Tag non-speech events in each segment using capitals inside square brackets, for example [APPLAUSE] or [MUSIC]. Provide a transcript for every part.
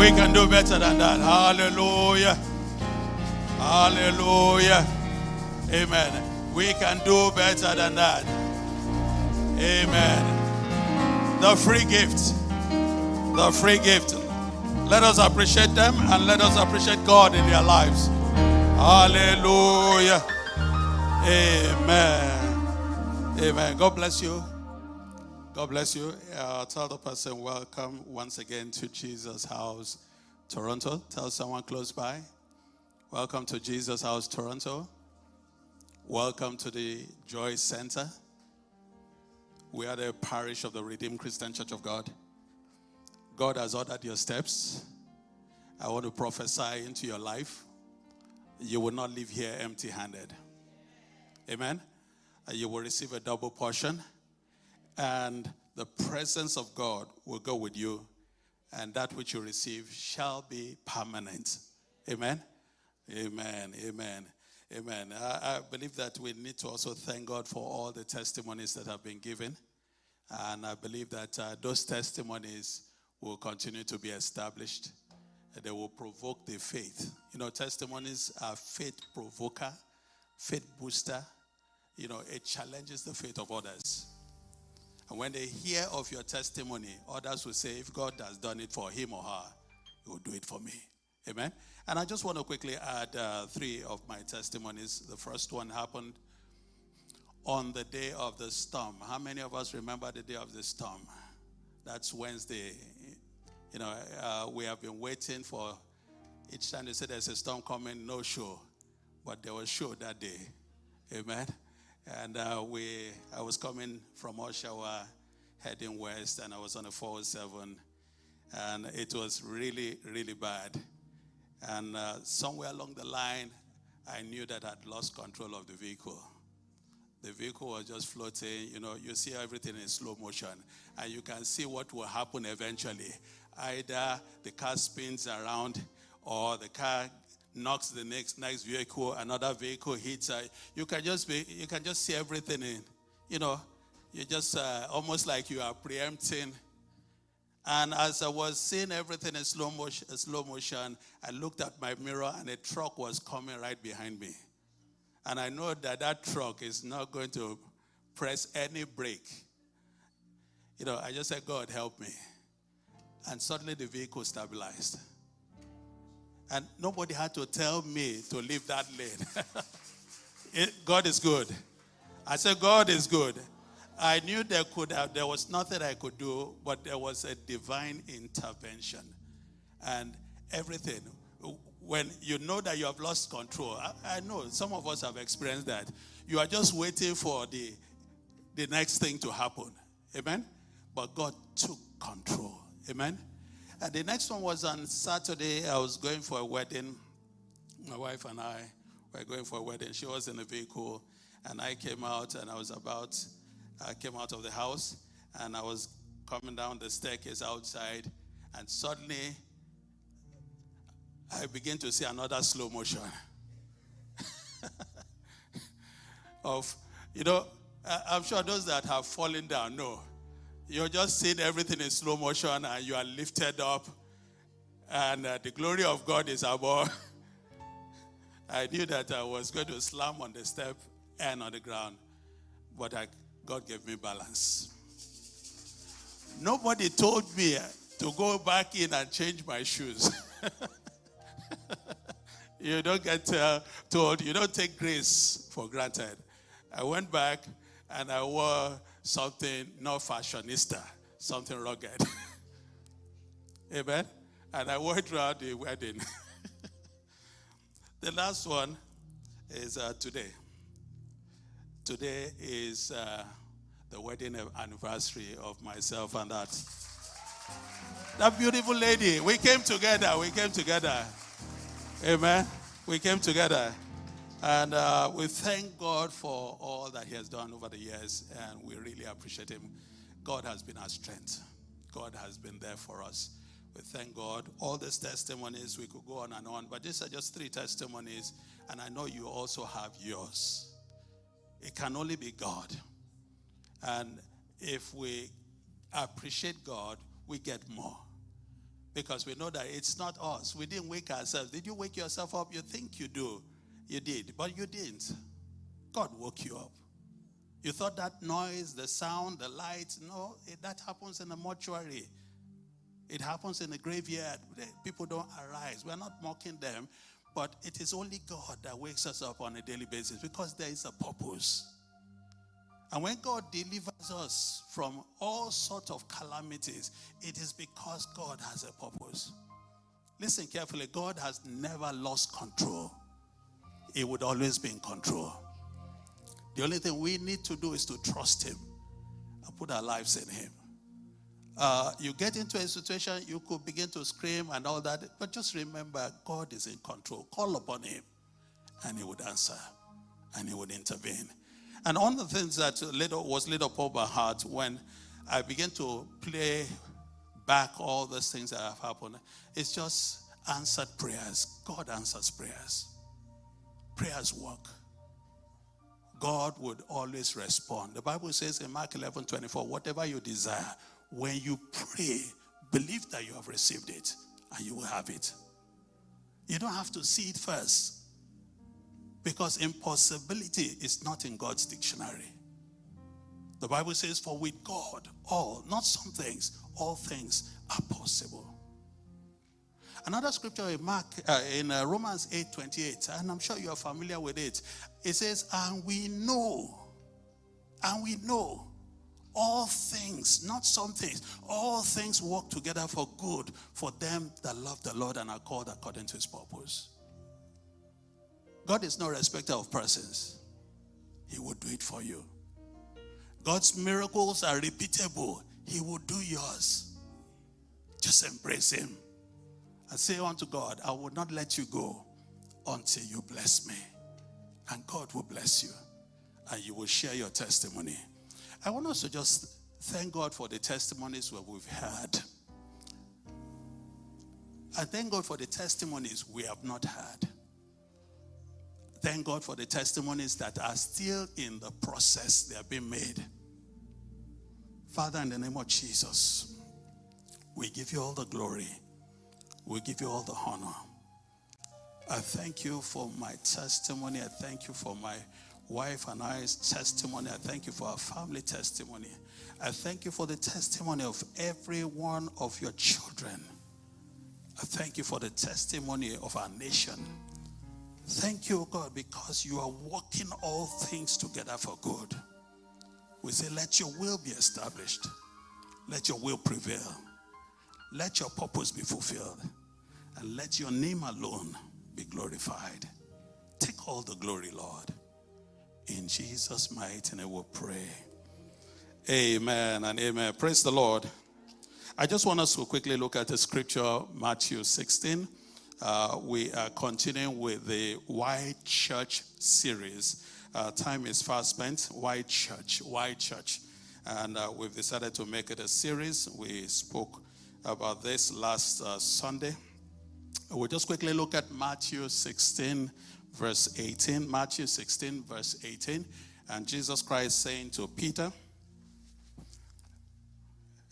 We can do better than that. Hallelujah. Hallelujah. Amen. We can do better than that. Amen. The free gift. The free gift. Let us appreciate them and let us appreciate God in their lives. Hallelujah. Amen. Amen. God bless you. God bless you. Uh, tell the person, welcome once again to Jesus House, Toronto. Tell someone close by. Welcome to Jesus House, Toronto. Welcome to the Joy Center. We are the parish of the Redeemed Christian Church of God. God has ordered your steps. I want to prophesy into your life. You will not leave here empty handed. Amen. You will receive a double portion, and the presence of God will go with you, and that which you receive shall be permanent. Amen. Amen. Amen. Amen. I, I, believe that we need to also thank God for all the testimonies that have been given. And I believe that uh, those testimonies will continue to be established. They will provoke the faith. You know, testimonies are faith provoker, faith booster. You know, it challenges the faith of others. And when they hear of your testimony, others will say, if God has done it for him or her, he will do it for me. Amen. And I just want to quickly add uh, three of my testimonies. The first one happened on the day of the storm. How many of us remember the day of the storm? That's Wednesday. You know, uh, we have been waiting for each time they say there's a storm coming, no show. But there was show that day. Amen. And uh, we, I was coming from Oshawa, heading west, and I was on a 407, and it was really, really bad. And uh, somewhere along the line, I knew that I'd lost control of the vehicle. The vehicle was just floating. You know, you see everything in slow motion, and you can see what will happen eventually. Either the car spins around, or the car knocks the next next vehicle, another vehicle hits. Uh, you can just be, you can just see everything in. You know, you just uh, almost like you are preempting and as I was seeing everything in slow motion, slow motion, I looked at my mirror and a truck was coming right behind me. And I know that that truck is not going to press any brake. You know, I just said, God, help me. And suddenly the vehicle stabilized. And nobody had to tell me to leave that lane. [LAUGHS] it, God is good. I said, God is good. I knew there could have, there was nothing I could do, but there was a divine intervention. And everything, when you know that you have lost control, I, I, know some of us have experienced that. You are just waiting for the, the next thing to happen. Amen? But God took control. Amen? And the next one was on Saturday. I was going for a wedding. My wife and I were going for a wedding. She was in a vehicle, and I came out, and I was about I came out of the house and I was coming down the staircase outside, and suddenly I began to see another slow motion [LAUGHS] of, you know, I'm sure those that have fallen down know. You're just seeing everything in slow motion and you are lifted up, and uh, the glory of God is above. [LAUGHS] I knew that I was going to slam on the step and on the ground, but I God gave me balance. Nobody told me to go back in and change my shoes. [LAUGHS] you don't get uh, told, you don't take grace for granted. I went back and I wore something not fashionista, something rugged. [LAUGHS] Amen. And I wore throughout the wedding. [LAUGHS] the last one is uh, today. Today is uh, the wedding anniversary of myself and that. That beautiful lady. We came together. We came together. Amen. We came together. And uh, we thank God for all that He has done over the years, and we really appreciate Him. God has been our strength, God has been there for us. We thank God. All these testimonies, we could go on and on, but these are just three testimonies, and I know you also have yours. It can only be God. And if we appreciate God, we get more. because we know that it's not us. We didn't wake ourselves. Did you wake yourself up? You think you do. You did, but you didn't. God woke you up. You thought that noise, the sound, the light, no, it, that happens in a mortuary. It happens in a graveyard. People don't arise. We're not mocking them, but it is only God that wakes us up on a daily basis because there is a purpose. And when God delivers us from all sorts of calamities, it is because God has a purpose. Listen carefully God has never lost control, He would always be in control. The only thing we need to do is to trust Him and put our lives in Him. Uh, you get into a situation, you could begin to scream and all that, but just remember God is in control. Call upon Him, and He would answer, and He would intervene. And one of the things that was lit up over my heart when I began to play back all those things that have happened, it's just answered prayers. God answers prayers. Prayers work. God would always respond. The Bible says in Mark 11 24, whatever you desire, when you pray, believe that you have received it and you will have it. You don't have to see it first. Because impossibility is not in God's dictionary. The Bible says, For with God, all, not some things, all things are possible. Another scripture in Mark, uh, in uh, Romans 8 28, and I'm sure you are familiar with it. It says, And we know, and we know all things, not some things, all things work together for good for them that love the Lord and are called according to his purpose. God is no respecter of persons. He will do it for you. God's miracles are repeatable. He will do yours. Just embrace Him and say unto God, I will not let you go until you bless me. And God will bless you. And you will share your testimony. I want us to just thank God for the testimonies that we've had. I thank God for the testimonies we have not had. Thank God for the testimonies that are still in the process, they are being made. Father, in the name of Jesus, we give you all the glory, we give you all the honor. I thank you for my testimony. I thank you for my wife and I's testimony. I thank you for our family testimony. I thank you for the testimony of every one of your children. I thank you for the testimony of our nation. Thank you, God, because you are working all things together for good. We say, let your will be established. Let your will prevail. Let your purpose be fulfilled. And let your name alone be glorified. Take all the glory, Lord. In Jesus' mighty name we pray. Amen and amen. Praise the Lord. I just want us to quickly look at the scripture, Matthew 16 uh, we are continuing with the Why Church series. Uh, time is fast spent. Why Church? Why Church? And uh, we've decided to make it a series. We spoke about this last uh, Sunday. We'll just quickly look at Matthew 16, verse 18. Matthew 16, verse 18. And Jesus Christ saying to Peter,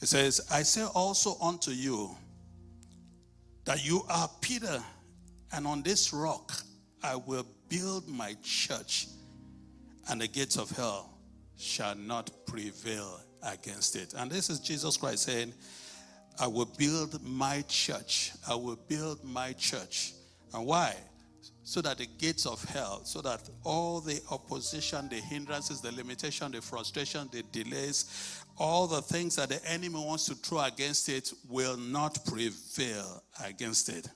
He says, I say also unto you, that you are Peter, and on this rock I will build my church, and the gates of hell shall not prevail against it. And this is Jesus Christ saying, I will build my church. I will build my church. And why? So that the gates of hell, so that all the opposition, the hindrances, the limitation, the frustration, the delays, all the things that the enemy wants to throw against it will not prevail against it.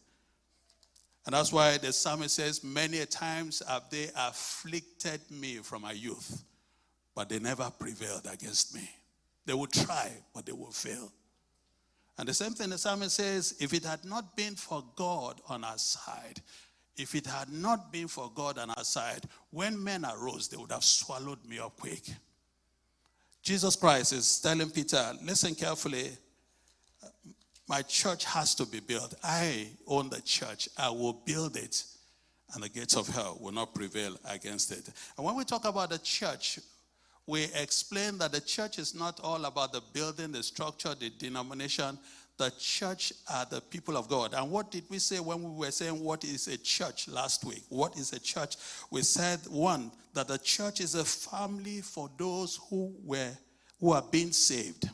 And that's why the psalmist says, Many times have they afflicted me from my youth, but they never prevailed against me. They will try, but they will fail. And the same thing the psalmist says, If it had not been for God on our side, if it had not been for God on our side, when men arose, they would have swallowed me up quick. Jesus Christ is telling Peter, listen carefully. My church has to be built. I own the church. I will build it, and the gates of hell will not prevail against it. And when we talk about the church, we explain that the church is not all about the building, the structure, the denomination. The the church are the people of God. And what did we say when we were saying what is a church last week? What is a church? We said one that the church is a family for those who were who are being saved.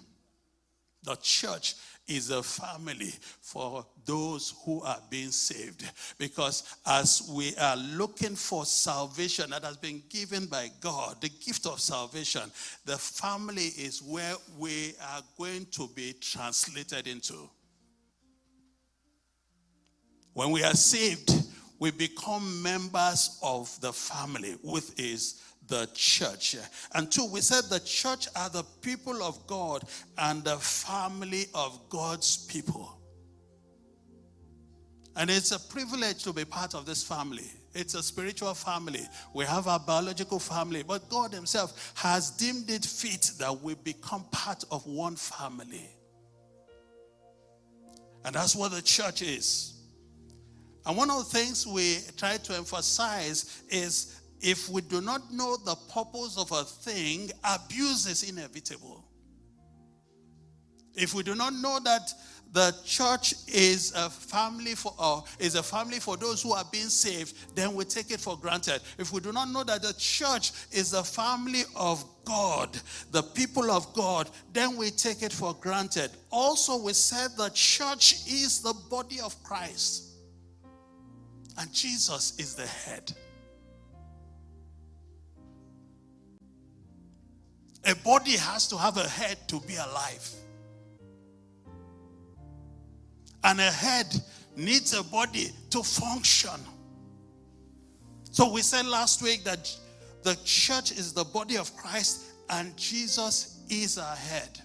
The church is a family for those who are being saved. Because as we are looking for salvation that has been given by God, the gift of salvation, the family is where we are going to be translated into. When we are saved, we become members of the family, with is the church. And two, we said the church are the people of God and the family of God's people. And it's a privilege to be part of this family. It's a spiritual family. We have our biological family, but God Himself has deemed it fit that we become part of one family. And that's what the church is. And one of the things we try to emphasize is if we do not know the purpose of a thing, abuse is inevitable. If we do not know that the church is a family for uh, is a family for those who are being saved, then we take it for granted. If we do not know that the church is a family of God, the people of God, then we take it for granted. Also, we said the church is the body of Christ, and Jesus is the head. A body has to have a head to be alive. And a head needs a body to function. So we said last week that the church is the body of Christ and Jesus is our head.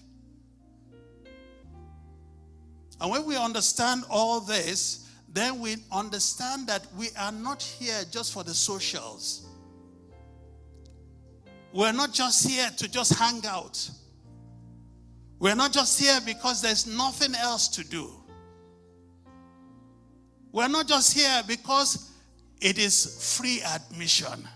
And when we understand all this, then we understand that we are not here just for the socials. We're not just here to just hang out. We're not just here because there's nothing else to do. We're not just here because it is free admission.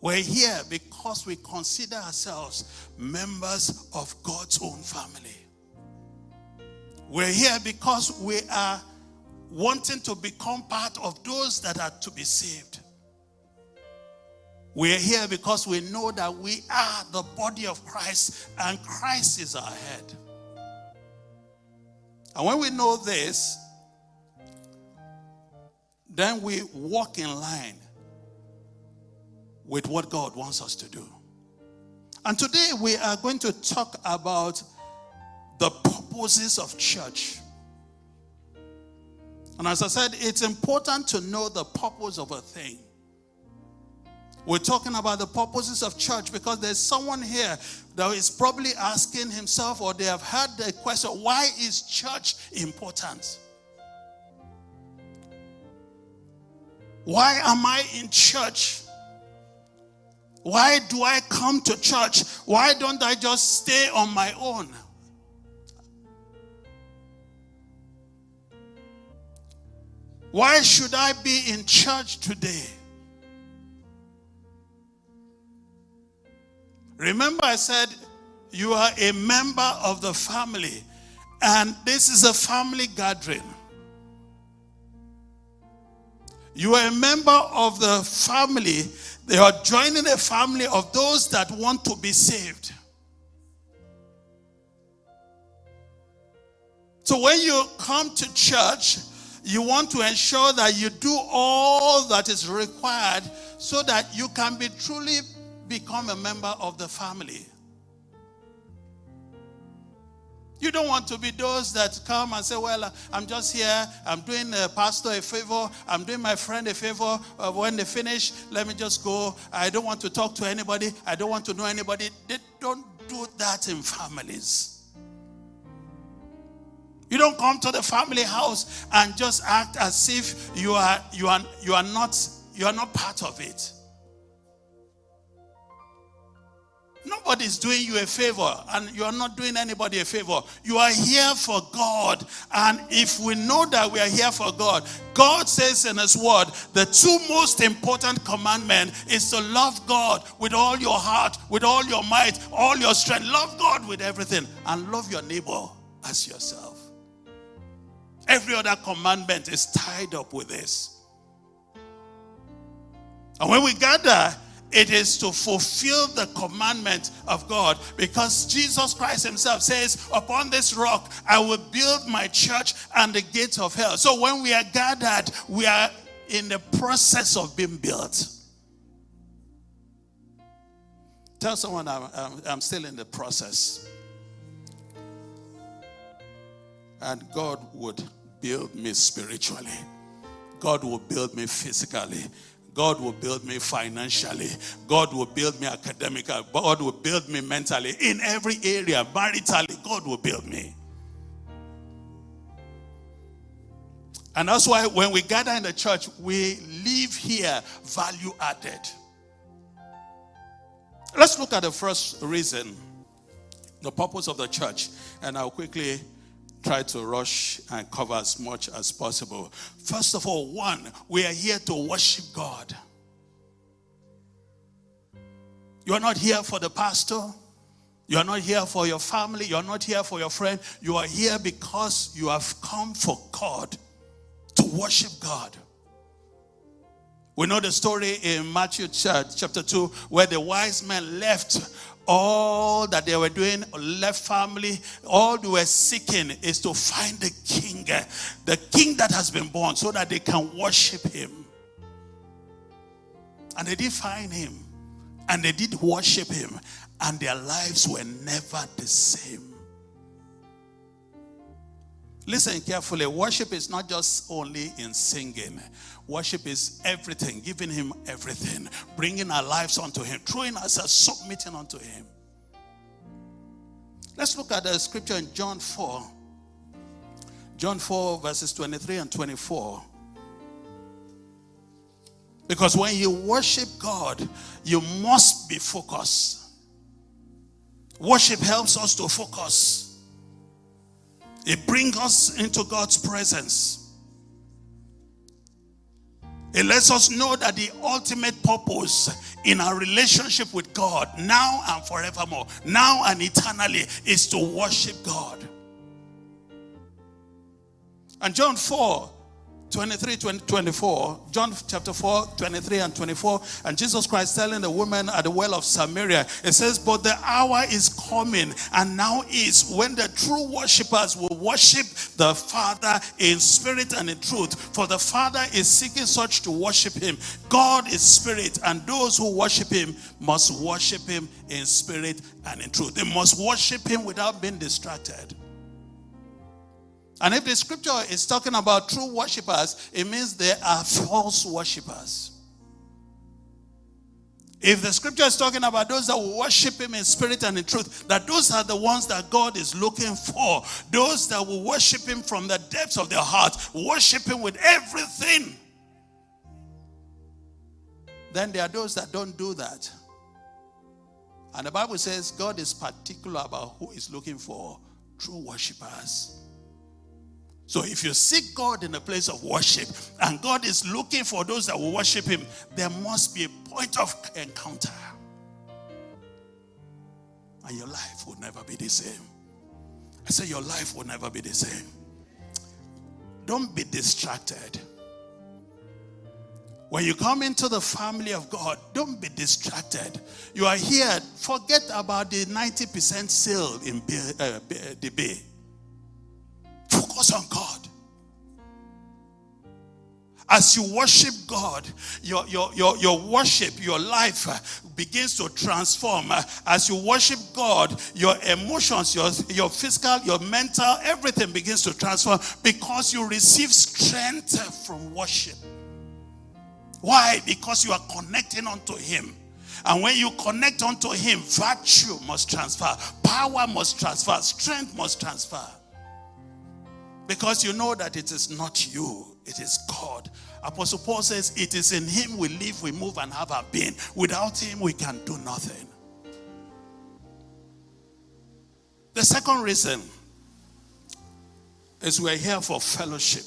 We're here because we consider ourselves members of God's own family. We're here because we are wanting to become part of those that are to be saved. We're here because we know that we are the body of Christ and Christ is our head. And when we know this, then we walk in line with what God wants us to do. And today we are going to talk about the purposes of church. And as I said, it's important to know the purpose of a thing. We're talking about the purposes of church because there's someone here that is probably asking himself or they have had the question why is church important? Why am I in church? Why do I come to church? Why don't I just stay on my own? Why should I be in church today? Remember, I said you are a member of the family, and this is a family gathering. You are a member of the family. They are joining a family of those that want to be saved. So when you come to church, you want to ensure that you do all that is required so that you can be truly become a member of the family. You don't want to be those that come and say, Well, I'm just here. I'm doing a pastor a favor. I'm doing my friend a favor. Uh, when they finish, let me just go. I don't want to talk to anybody. I don't want to know anybody. They don't do that in families. You don't come to the family house and just act as if you are you are you are not you are not part of it. Nobody's doing you a favor, and you are not doing anybody a favor. You are here for God. And if we know that we are here for God, God says in His Word, the two most important commandment is to love God with all your heart, with all your might, all your strength. Love God with everything, and love your neighbor as yourself. Every other commandment is tied up with this. And when we gather, it is to fulfill the commandment of God because Jesus Christ Himself says, Upon this rock I will build my church and the gates of hell. So when we are gathered, we are in the process of being built. Tell someone I'm, I'm, I'm still in the process. And God would build me spiritually, God will build me physically. God will build me financially. God will build me academically. God will build me mentally. In every area, maritally, God will build me. And that's why when we gather in the church, we leave here value added. Let's look at the first reason, the purpose of the church, and I'll quickly try to rush and cover as much as possible. First of all, one, we are here to worship God. You are not here for the pastor. You are not here for your family. You are not here for your friend. You are here because you have come for God, to worship God. We know the story in Matthew chapter 2 where the wise men left all that they were doing, left family, all they were seeking is to find the king, the king that has been born, so that they can worship him. And they did find him, and they did worship him, and their lives were never the same. Listen carefully. Worship is not just only in singing. Worship is everything, giving Him everything, bringing our lives unto Him, throwing ourselves, submitting unto Him. Let's look at the scripture in John 4. John 4, verses 23 and 24. Because when you worship God, you must be focused. Worship helps us to focus. It brings us into God's presence. It lets us know that the ultimate purpose in our relationship with God, now and forevermore, now and eternally, is to worship God. And John 4 23, 20, 24, John chapter 4, 23 and 24, and Jesus Christ telling the woman at the well of Samaria, it says, But the hour is coming, and now is when the true worshippers will worship the Father in spirit and in truth. For the Father is seeking such to worship him. God is spirit, and those who worship him must worship him in spirit and in truth. They must worship him without being distracted. And if the scripture is talking about true worshippers, it means there are false worshippers. If the scripture is talking about those that will worship him in spirit and in truth, that those are the ones that God is looking for. Those that will worship him from the depths of their heart, worship him with everything. Then there are those that don't do that. And the Bible says God is particular about who is looking for true worshippers. So if you seek God in a place of worship and God is looking for those that will worship Him, there must be a point of encounter. And your life will never be the same. I say, Your life will never be the same. Don't be distracted. When you come into the family of God, don't be distracted. You are here, forget about the 90% sale in uh, the bay. Focus on God. As you worship God, your, your, your, your worship, your life uh, begins to transform. Uh, as you worship God, your emotions, your, your physical, your mental, everything begins to transform because you receive strength from worship. Why? Because you are connecting unto Him. And when you connect unto Him, virtue must transfer, power must transfer, strength must transfer. Because you know that it is not you, it is God. Apostle Paul says, It is in Him we live, we move, and have our being. Without Him, we can do nothing. The second reason is we're here for fellowship.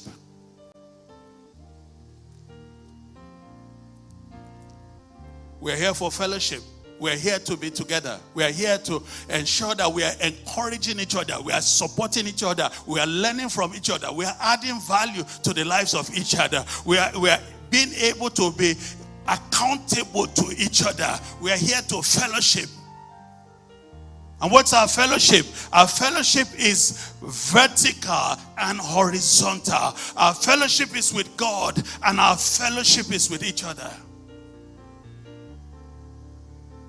We're here for fellowship. We're here to be together. We are here to ensure that we are encouraging each other. We are supporting each other. We are learning from each other. We are adding value to the lives of each other. We are, we are being able to be accountable to each other. We are here to fellowship. And what's our fellowship? Our fellowship is vertical and horizontal. Our fellowship is with God, and our fellowship is with each other.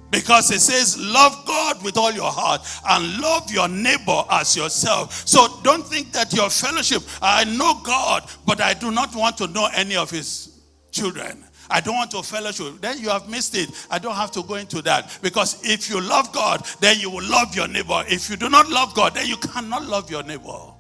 Because it says, love God with all your heart and love your neighbor as yourself. So don't think that your fellowship, I know God, but I do not want to know any of his children. I don't want to fellowship. Then you have missed it. I don't have to go into that. Because if you love God, then you will love your neighbor. If you do not love God, then you cannot love your neighbor.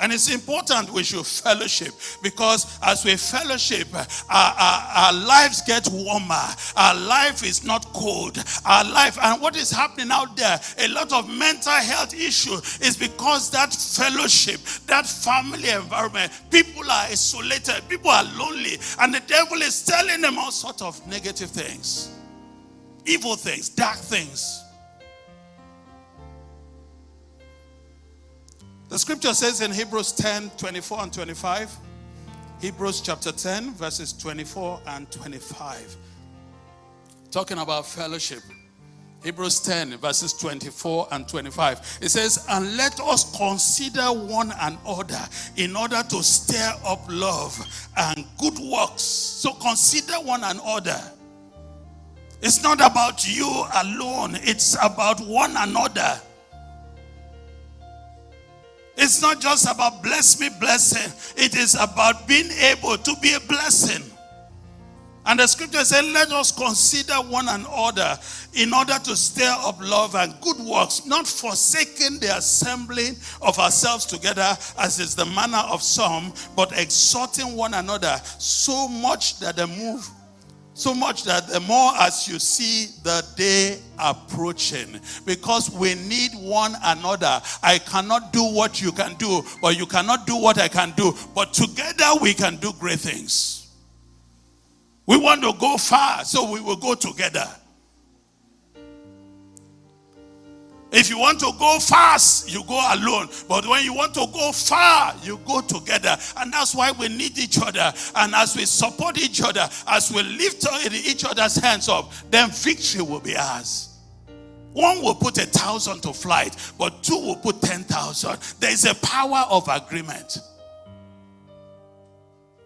And it's important we should fellowship because as we fellowship, uh, our, our, our, lives get warmer. Our life is not cold. Our life, and what is happening out there, a lot of mental health issue is because that fellowship, that family environment, people are isolated, people are lonely, and the devil is telling them all sorts of negative things, evil things, dark things. The scripture says in Hebrews 10 24 and 25, Hebrews chapter 10, verses 24 and 25, talking about fellowship. Hebrews 10, verses 24 and 25. It says, And let us consider one another in order to stir up love and good works. So consider one another. It's not about you alone, it's about one another. It's not just about bless me, blessing. It is about being able to be a blessing. And the scripture says, Let us consider one another in order to stir up love and good works, not forsaking the assembling of ourselves together, as is the manner of some, but exhorting one another so much that the move so much that the more as you see the day approaching, because we need one another. I cannot do what you can do, but you cannot do what I can do. But together we can do great things. We want to go far, so we will go together. If you want to go fast, you go alone. But when you want to go far, you go together. And that's why we need each other. And as we support each other, as we lift each other's hands up, then victory will be ours. One will put a thousand to flight, but two will put 10,000. There is a power of agreement.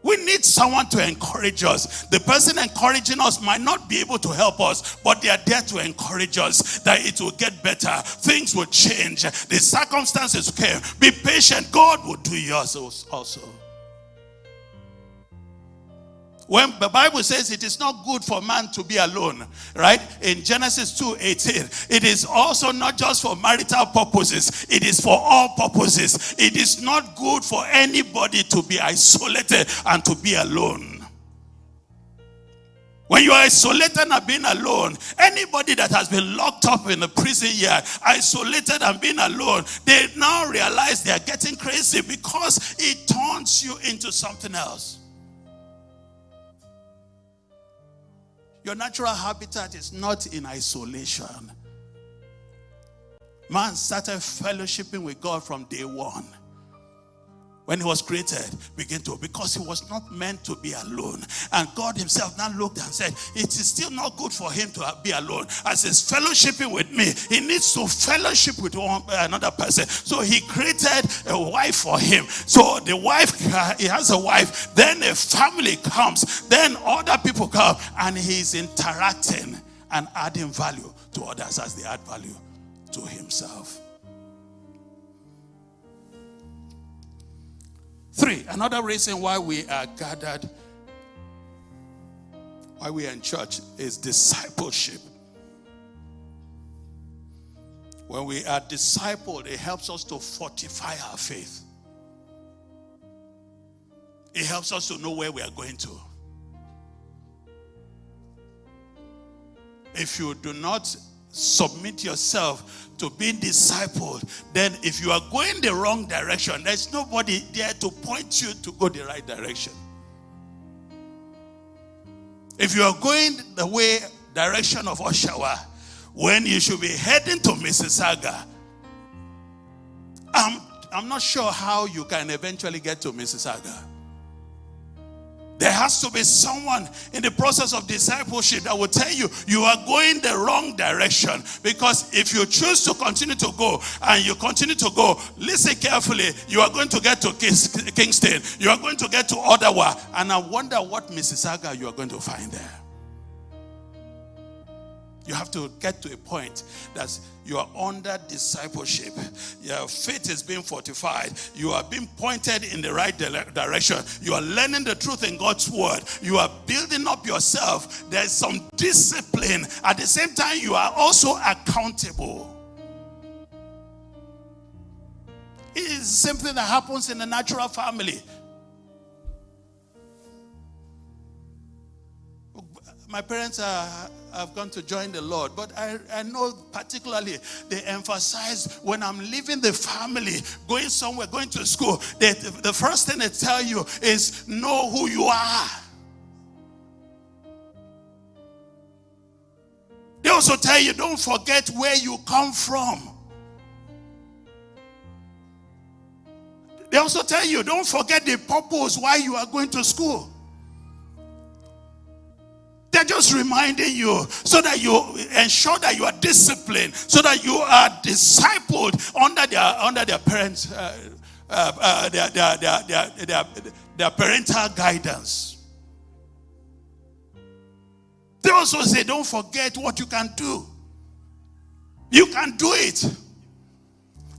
We need someone to encourage us. The person encouraging us might not be able to help us, but they are there to encourage us that it will get better. Things will change. The circumstances came. Be patient. God will do yours also. When the Bible says it is not good for man to be alone, right? In Genesis 2:18, it is also not just for marital purposes, it is for all purposes. It is not good for anybody to be isolated and to be alone. When you are isolated and being alone, anybody that has been locked up in a prison yard, isolated and being alone, they now realize they are getting crazy because it turns you into something else. Your natural habitat is not in isolation. Man started fellowshipping with God from day one when he was created began to because he was not meant to be alone. And god himself now looked and said it is still not good for him to be alone. As he's fellowshipping with me he needs to fellowship with one, uh, another person. So he created a wife for him. So the wife he has a wife then a family comes then other people come and he's interacting and adding value to others as they add value to himself Three, another reason why we are gathered, why we are in church, is discipleship. When we are discipled, it helps us to fortify our faith. It helps us to know where we are going to. If you do not submit yourself to being discipled, then if you are going the wrong direction, there's nobody there to point you to go the right direction. If you are going the way, direction of Oshawa, when you should be heading to Mississauga, I'm, I'm not sure how you can eventually get to Mississauga. There has to be someone in the process of discipleship that will tell you you are going the wrong direction. Because if you choose to continue to go and you continue to go, listen carefully, you are going to get to Kingston, you are going to get to Ottawa, and I wonder what Mississauga you are going to find there. You have to get to a point that you are under discipleship. Your faith is being fortified. You are being pointed in the right direction. You are learning the truth in God's word. You are building up yourself. There's some discipline. At the same time, you are also accountable. It is the same thing that happens in the natural family. My parents are, have gone to join the Lord, but I, I know particularly they emphasize when I'm leaving the family, going somewhere, going to school, they, the first thing they tell you is know who you are. They also tell you don't forget where you come from. They also tell you don't forget the purpose why you are going to school. They're just reminding you so that you ensure that you are disciplined, so that you are discipled under their under their parents, uh, uh, uh, their, their, their, their, their, parental guidance. They also say, don't forget what you can do. You can do it.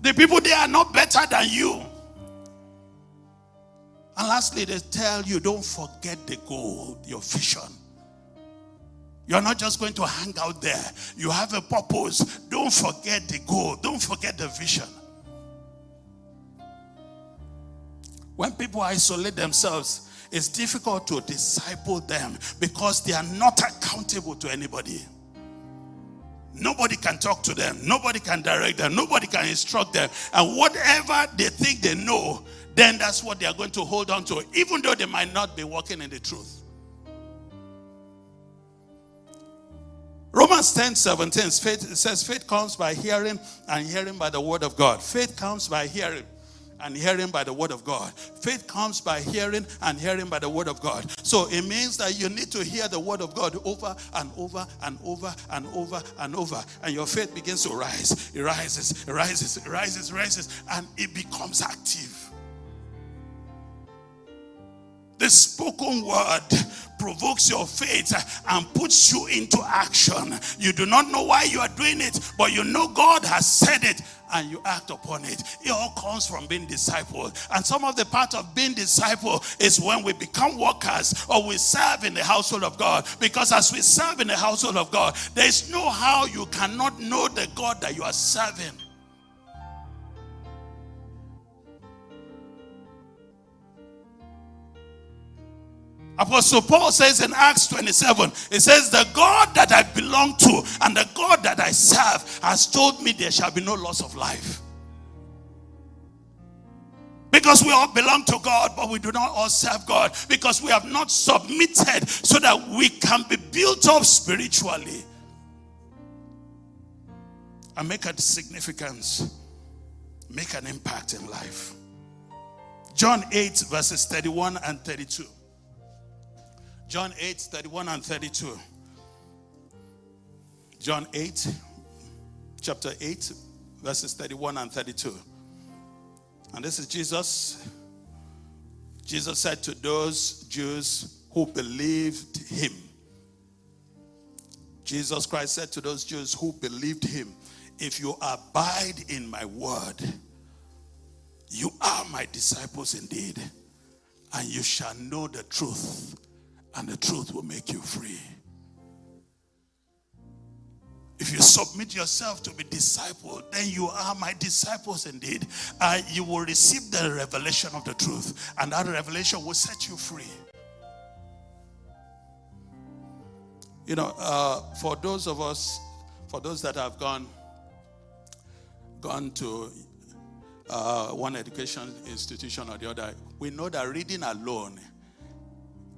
The people they are not better than you. And lastly, they tell you, don't forget the goal, your vision. You're not just going to hang out there. You have a purpose. Don't forget the goal. Don't forget the vision. When people isolate themselves, it's difficult to disciple them because they are not accountable to anybody. Nobody can talk to them. Nobody can direct them. Nobody can instruct them. And whatever they think they know, then that's what they are going to hold on to, even though they might not be walking in the truth. Romans 10 17 faith, says, Faith comes by hearing, and hearing by the word of God. Faith comes by hearing, and hearing by the word of God. Faith comes by hearing, and hearing by the word of God. So it means that you need to hear the word of God over and over and over and over and over. And your faith begins to rise. It rises, it rises, it rises, rises, and it becomes active. The spoken word provokes your faith and puts you into action. You do not know why you are doing it, but you know God has said it and you act upon it. It all comes from being discipled. And some of the part of being disciple is when we become workers or we serve in the household of God. Because as we serve in the household of God, there is no how you cannot know the God that you are serving. Apostle Paul says in Acts 27, it says, The God that I belong to and the God that I serve has told me there shall be no loss of life. Because we all belong to God, but we do not all serve God. Because we have not submitted so that we can be built up spiritually and make a significance, make an impact in life. John 8, verses 31 and 32. John 8, 31 and 32. John 8, chapter 8, verses 31 and 32. And this is Jesus. Jesus said to those Jews who believed him, Jesus Christ said to those Jews who believed him, If you abide in my word, you are my disciples indeed, and you shall know the truth, and the truth will make you free. If you submit yourself to be discipled, then you are my disciples indeed. Uh, you will receive the revelation of the truth, and that revelation will set you free. You know, uh, for those of us, for those that have gone, gone to uh, one education institution or the other, we know that reading alone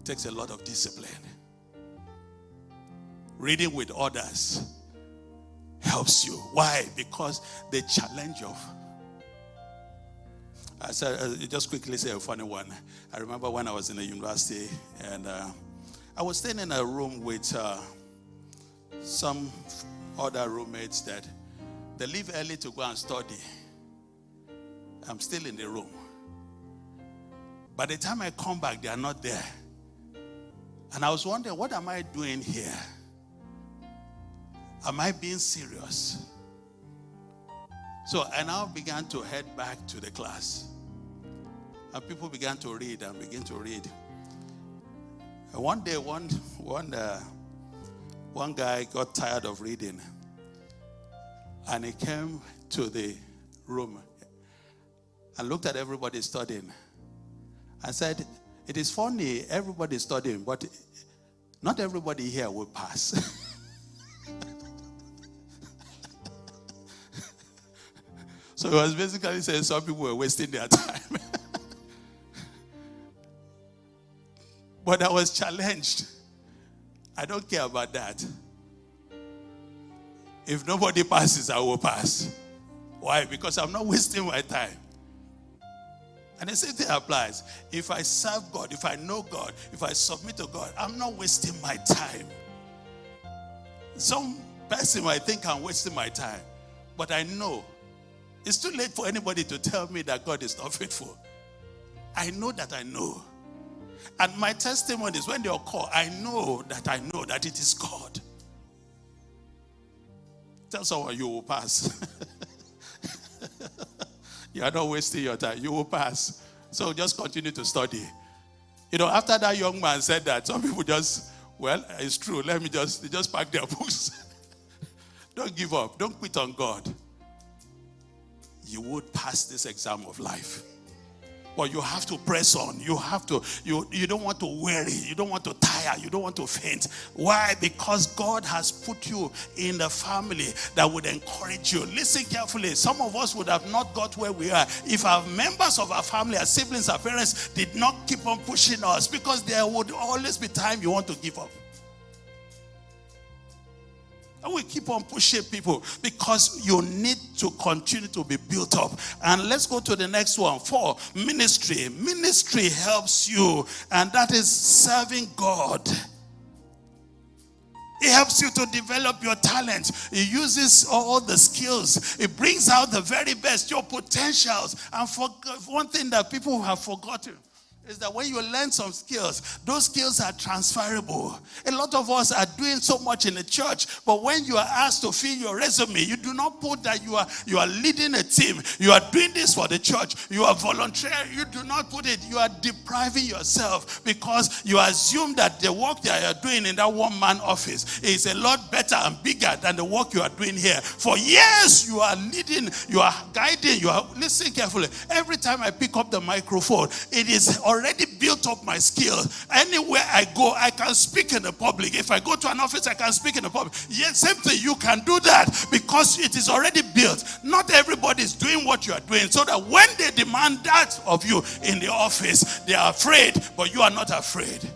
takes a lot of discipline. reading with others helps you. Why? Because the challenge of I said, uh, just quickly say a funny one. I remember when I was in the university and uh, I was staying in a room with uh, some other roommates that they leave early to go and study. I'm still in the room. By the time I come back, they are not there. And I was wondering, what am I doing here? Am I being serious? So I now began to head back to the class. And people began to read and begin to read. And one day, one, one, uh, one guy got tired of reading. And he came to the room and looked at everybody studying and said, It is funny, everybody is studying, but not everybody here will pass. [LAUGHS] so he was basically saying some people were wasting their time. [LAUGHS] but I was challenged. I don't care about that. If nobody passes, I will pass. Why? Because I'm not wasting my time. And the same thing applies. If I serve God, if I know God, if I submit to God, I'm not wasting my time. Some person might think I'm wasting my time, but I know it's too late for anybody to tell me that God is not [LAUGHS] faithful. I know that I know. And my testimony is when they occur, I know that I know that it is God. Tell someone you will pass. [LAUGHS] You are not wasting your time. You will pass. So just continue to study. You know, after that young man said that, some people just, well, it's true. Let me just, they just pack their [LAUGHS] books. Don't give up. Don't quit on God. You would pass this exam of life. But you have to press on. You have to, you, you don't want to weary. You don't want to tire. You don't want to faint. Why? Because God has put you in the family that would encourage you. Listen carefully. Some of us would have not got where we are if our members of our family, our siblings, our parents did not keep on pushing us because there would always be time you want to give up. And we keep on pushing people because you need to continue to be built up. And let's go to the next one. For ministry. Ministry helps you, and that is serving God. It helps you to develop your talent. It uses all the skills. It brings out the very best, your potentials. And for one thing that people have forgotten is that when you learn some skills, those skills are transferable. A lot of us are doing so much in the church, but when you are asked to fill your resume, you do not put that you are you are leading a team, you are doing this for the church, you are volunteering, you do not put it, you are depriving yourself because you assume that the work that you are doing in that one man office is a lot better and bigger than the work you are doing here. For years, you are leading, you are guiding, you are listen carefully. Every time I pick up the microphone, it is already built up my skill. Anywhere I go, I can speak in the public. If I go to an office, I can speak in the public. Yes, same thing. You can do that because it is already built. Not everybody is doing what you are doing, so that when they demand that of you in the office, they are afraid, but you are not afraid.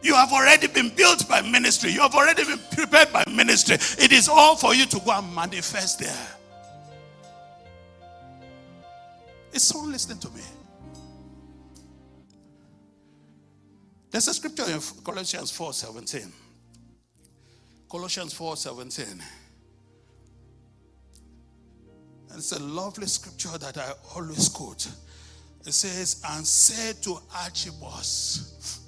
You have already been built by ministry. You have already been prepared by ministry. It is all for you to go and manifest there. Is someone listening to me? There's a scripture in Colossians 4 17. Colossians 4 17. And it's a lovely scripture that I always quote. It says, And say to Archippus,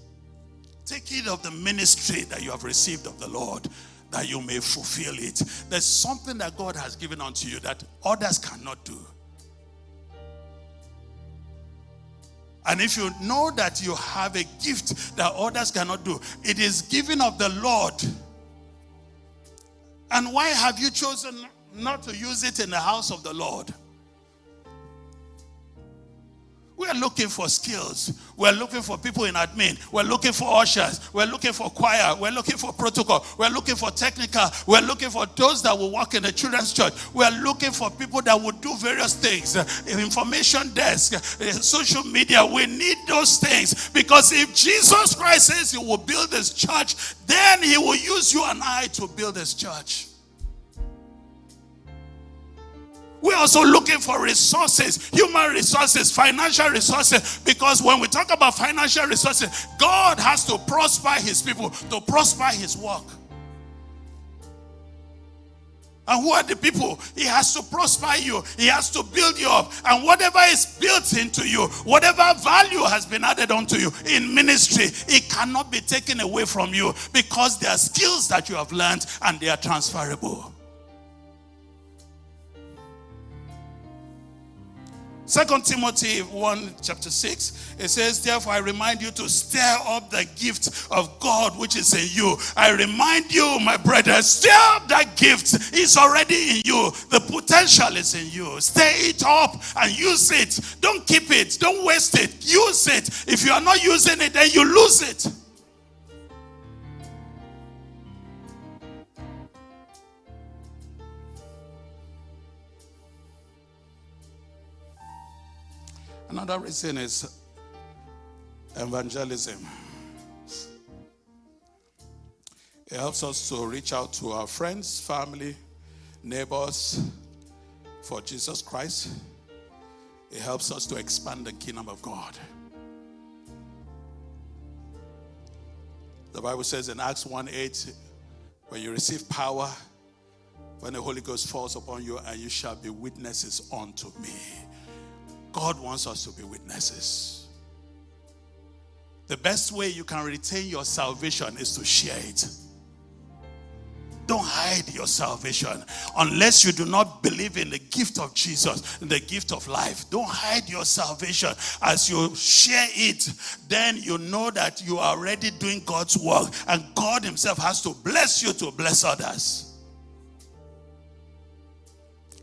take heed of the ministry that you have received of the Lord, that you may fulfill it. There's something that God has given unto you that others cannot do. And if you know that you have a gift that others cannot do, it is given of the Lord. And why have you chosen not to use it in the house of the Lord? We're looking for skills. We're looking for people in admin. We're looking for ushers. We're looking for choir. We're looking for protocol. We're looking for technical. We're looking for those that will work in the children's church. We're looking for people that will do various things. Information desk, eh, social media. We need those things because if Jesus Christ says he will build his church, then he will use you and I to build his church. We're also looking for resources, human resources, financial resources, because when we talk about financial resources, God has to prosper his people, to prosper his work. And who are the people? He has to prosper you. He has to build you up. And whatever is built into you, whatever value has been added onto you in ministry, it cannot be taken away from you because there are skills that you have learned and they are transferable. Second Timothy 1 chapter 6, it says, Therefore I remind you to stir up the gift of God which is in you. I remind you, my brother, stir up that gift. It's already in you. The potential is in you. Stir it up and use it. Don't keep it. Don't waste it. Use it. If you are not using it, then you lose it. Another reason is evangelism. It helps us to reach out to our friends, family, neighbors for Jesus Christ. It helps us to expand the kingdom of God. The Bible says in Acts 1 8, when you receive power, when the Holy Ghost falls upon you, and you shall be witnesses unto me. God wants us to be witnesses. The best way you can retain your salvation is to share it. Don't hide your salvation unless you do not believe in the gift of Jesus, the gift of life. Don't hide your salvation. As you share it, then you know that you are already doing God's work, and God Himself has to bless you to bless others.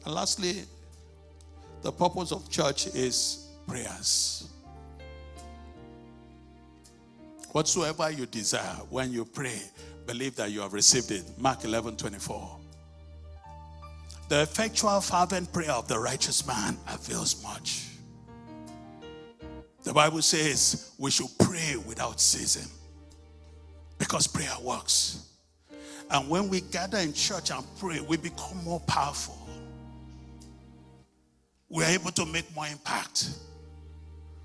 And lastly, the purpose of church is prayers. Whatsoever you desire, when you pray, believe that you have received it. Mark 11 24. The effectual, fervent prayer of the righteous man avails much. The Bible says we should pray without ceasing because prayer works. And when we gather in church and pray, we become more powerful we're able to make more impact.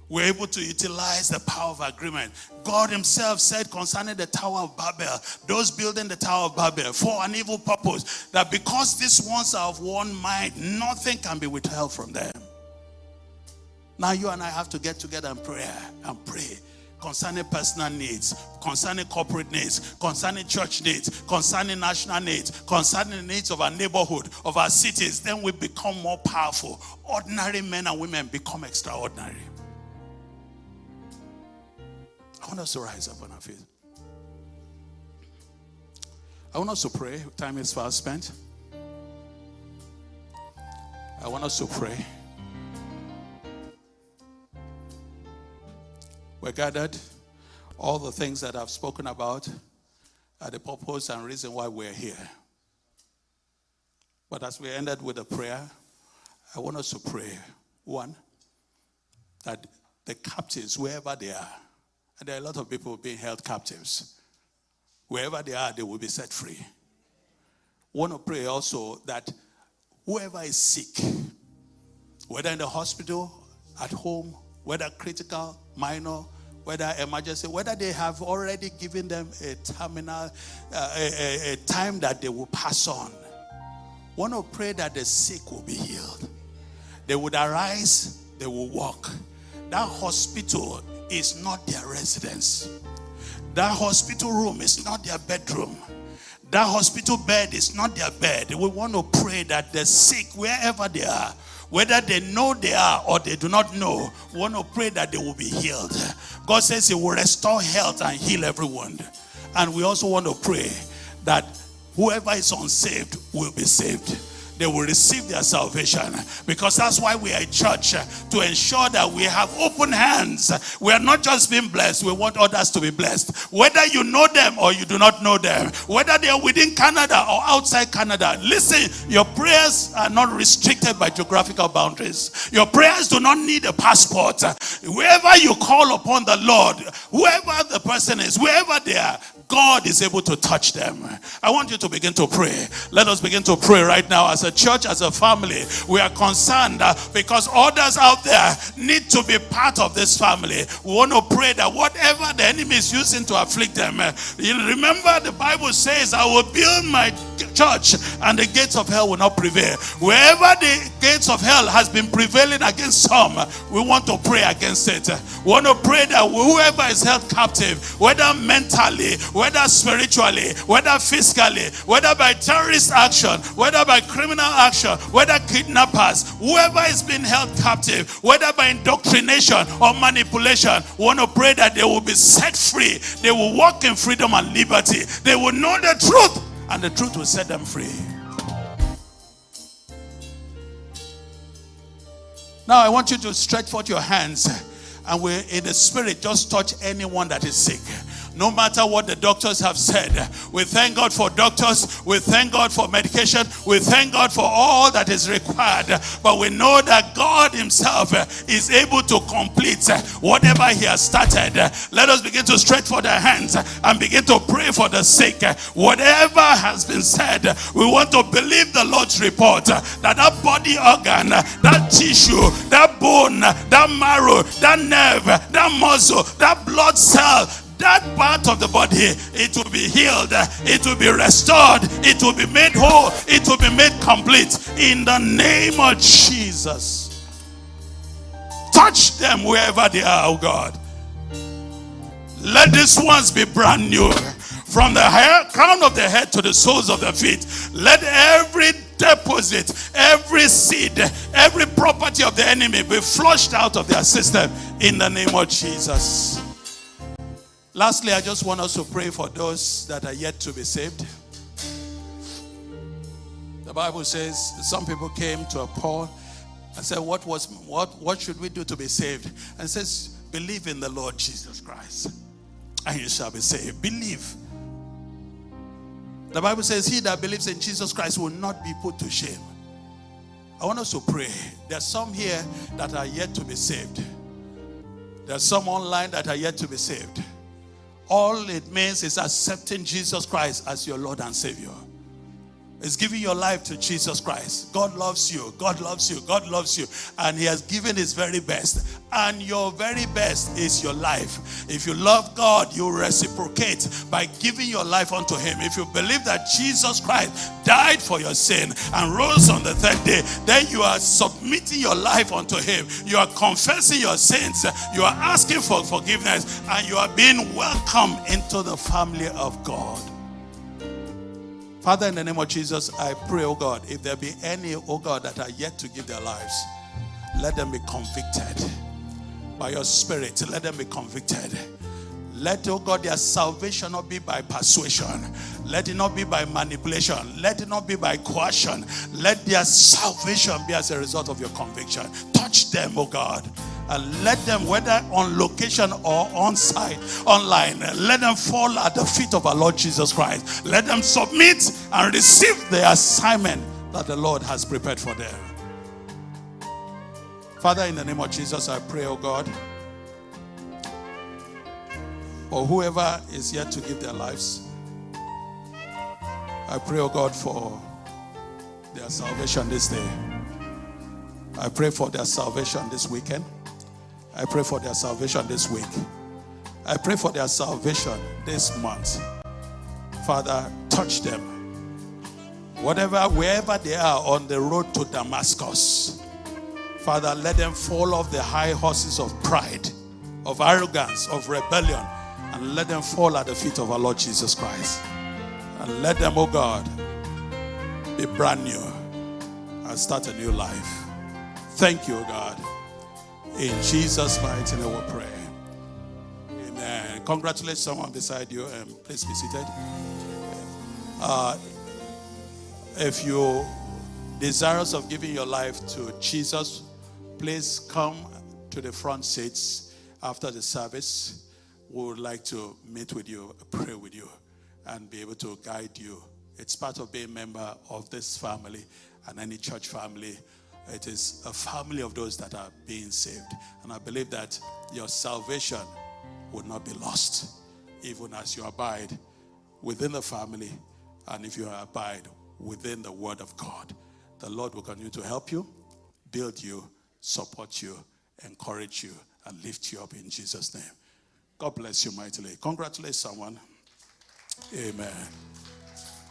We're able to utilize the power of agreement. God Himself said concerning the Tower of Babel, those building the Tower of Babel for an evil purpose, that because these ones are of one mind, nothing can be withheld from them. Now you and I have to get together and pray and pray concerning personal needs, concerning corporate needs, concerning church needs, concerning national needs, concerning the needs of our neighborhood, of our cities, then we become more powerful. Ordinary men and women become extraordinary. I want us to rise up on our feet. I want us to pray. Time is fast spent. I want us to pray. We're gathered. All the things that I've spoken about are the purpose and reason why we're here. But as we ended with a prayer, I want us to pray. One, that the captives, wherever they are, and there are a lot of people being held captives, wherever they are, they will be set free. want to pray also that whoever is sick, whether in the hospital, at home, whether critical, minor, whether emergency, whether they have already given them a terminal, uh, a, a, a time that they will pass on. Want to pray that the sick will be healed. They would arise, they will walk. That hospital is not their residence. That hospital room is not their bedroom. That hospital bed is not their bed. We want to pray that the sick, wherever they are, whether they know they are or they do not know, we want to pray that they will be healed. God says He will restore health and heal everyone. And we also want to pray that whoever is unsaved will be saved. They will receive their salvation. Because that's why we are a church eh, to ensure that we have open hands. We are not just being blessed, we want others to be blessed. Whether you know them or you do not know them, whether they are within Canada or outside Canada, listen, your prayers are not restricted by geographical boundaries. Your prayers do not need a passport. Wherever you call upon the Lord, whoever the person is, wherever they are, God is able to touch them. I want you to begin to pray. Let us begin to pray right now as a church, as a family. We are concerned uh, because others out there need to be part of this family. We want to pray that whatever the enemy is using to afflict them, uh, remember the Bible says, I will build my church and the gates of hell will not prevail. Wherever the gates of hell has been prevailing against some, we want to pray against it. We want to pray that whoever is held captive, whether mentally, whether spiritually, whether physically, whether by terrorist action, whether by criminal action, whether kidnappers, whoever is being held captive, whether by indoctrination or manipulation, we want to pray that they will be set free. They will walk in freedom and liberty. They will know the truth, and the truth will set them free. Now, I want you to stretch forth your hands and we in the spirit just touch anyone that is sick no matter what the doctors have said. We thank God for doctors. We thank God for medication. We thank God for all that is required. But we know that God Himself is able to complete whatever He has started. Let us begin to stretch for the hands and begin to pray for the sick. Whatever has been said, we want to believe the Lord's report that that body organ, that tissue, that bone, that marrow, that nerve, that muscle, that blood cell, that part of the body, it will be healed, it will be restored, it will be made whole, it will be made complete in the name of Jesus. Touch them wherever they are, oh God. Let these ones be brand new. From the hair, crown of the head to the soles of the feet. Let every deposit, every seed, every property of the enemy be flushed out of their system in the name of Jesus. Lastly, I just want us to pray for those that are yet to be saved. The Bible says some people came to Paul and said, What was what what should we do to be saved? And says, Believe in the Lord Jesus Christ, and you shall be saved. Believe. The Bible says, He that believes in Jesus Christ will not be put to shame. I want us to pray. There's some here that are yet to be saved. There's some online that are yet to be saved. All it means is accepting Jesus Christ as your Lord and Savior. It's giving your life to Jesus Christ. God loves you. God loves you. God loves you. And He has given His very best. And your very best is your life. If you love God, you reciprocate by giving your life unto Him. If you believe that Jesus Christ died for your sin and rose on the third day, then you are submitting your life unto Him. You are confessing your sins. You are asking for forgiveness. And you are being welcomed into the family of God. Father, in the name of Jesus, I pray, oh God, if there be any, oh God, that are yet to give their lives, let them be convicted by your spirit. Let them be convicted. Let, oh God, their salvation not be by persuasion. Let it not be by manipulation. Let it not be by coercion. Let their salvation be as a result of your conviction. Touch them, oh God and let them, whether on location or on site, online, let them fall at the feet of our Lord Jesus Christ. Let them submit and receive the assignment that the Lord has prepared for them. Father, in the name of Jesus, I pray, oh God, for whoever is yet to give their lives. I pray, oh God, for their salvation this day. I pray for their salvation this weekend. I pray for their salvation this week. I pray for their salvation this month. Father, touch them. Whatever, wherever they are on the road to Damascus, Father, let them fall off the high horses of pride, of arrogance, of rebellion, and let them fall at the feet of our Lord Jesus Christ. And let them, oh God, be brand new and start a new life. Thank you, God. In Jesus' mighty name we pray. Amen. Congratulate someone beside you and please be seated. Uh, if you desirous of giving your life to Jesus, please come to the front seats after the service. We would like to meet with you, pray with you, and be able to guide you. It's part of being a member of this family and any church family. It is a family of those that are being saved. And I believe that your salvation would not be lost, even as you abide within the family and if you abide within the Word of God. The Lord will continue to help you, build you, support you, encourage you, and lift you up in Jesus' name. God bless you mightily. Congratulate someone. Amen.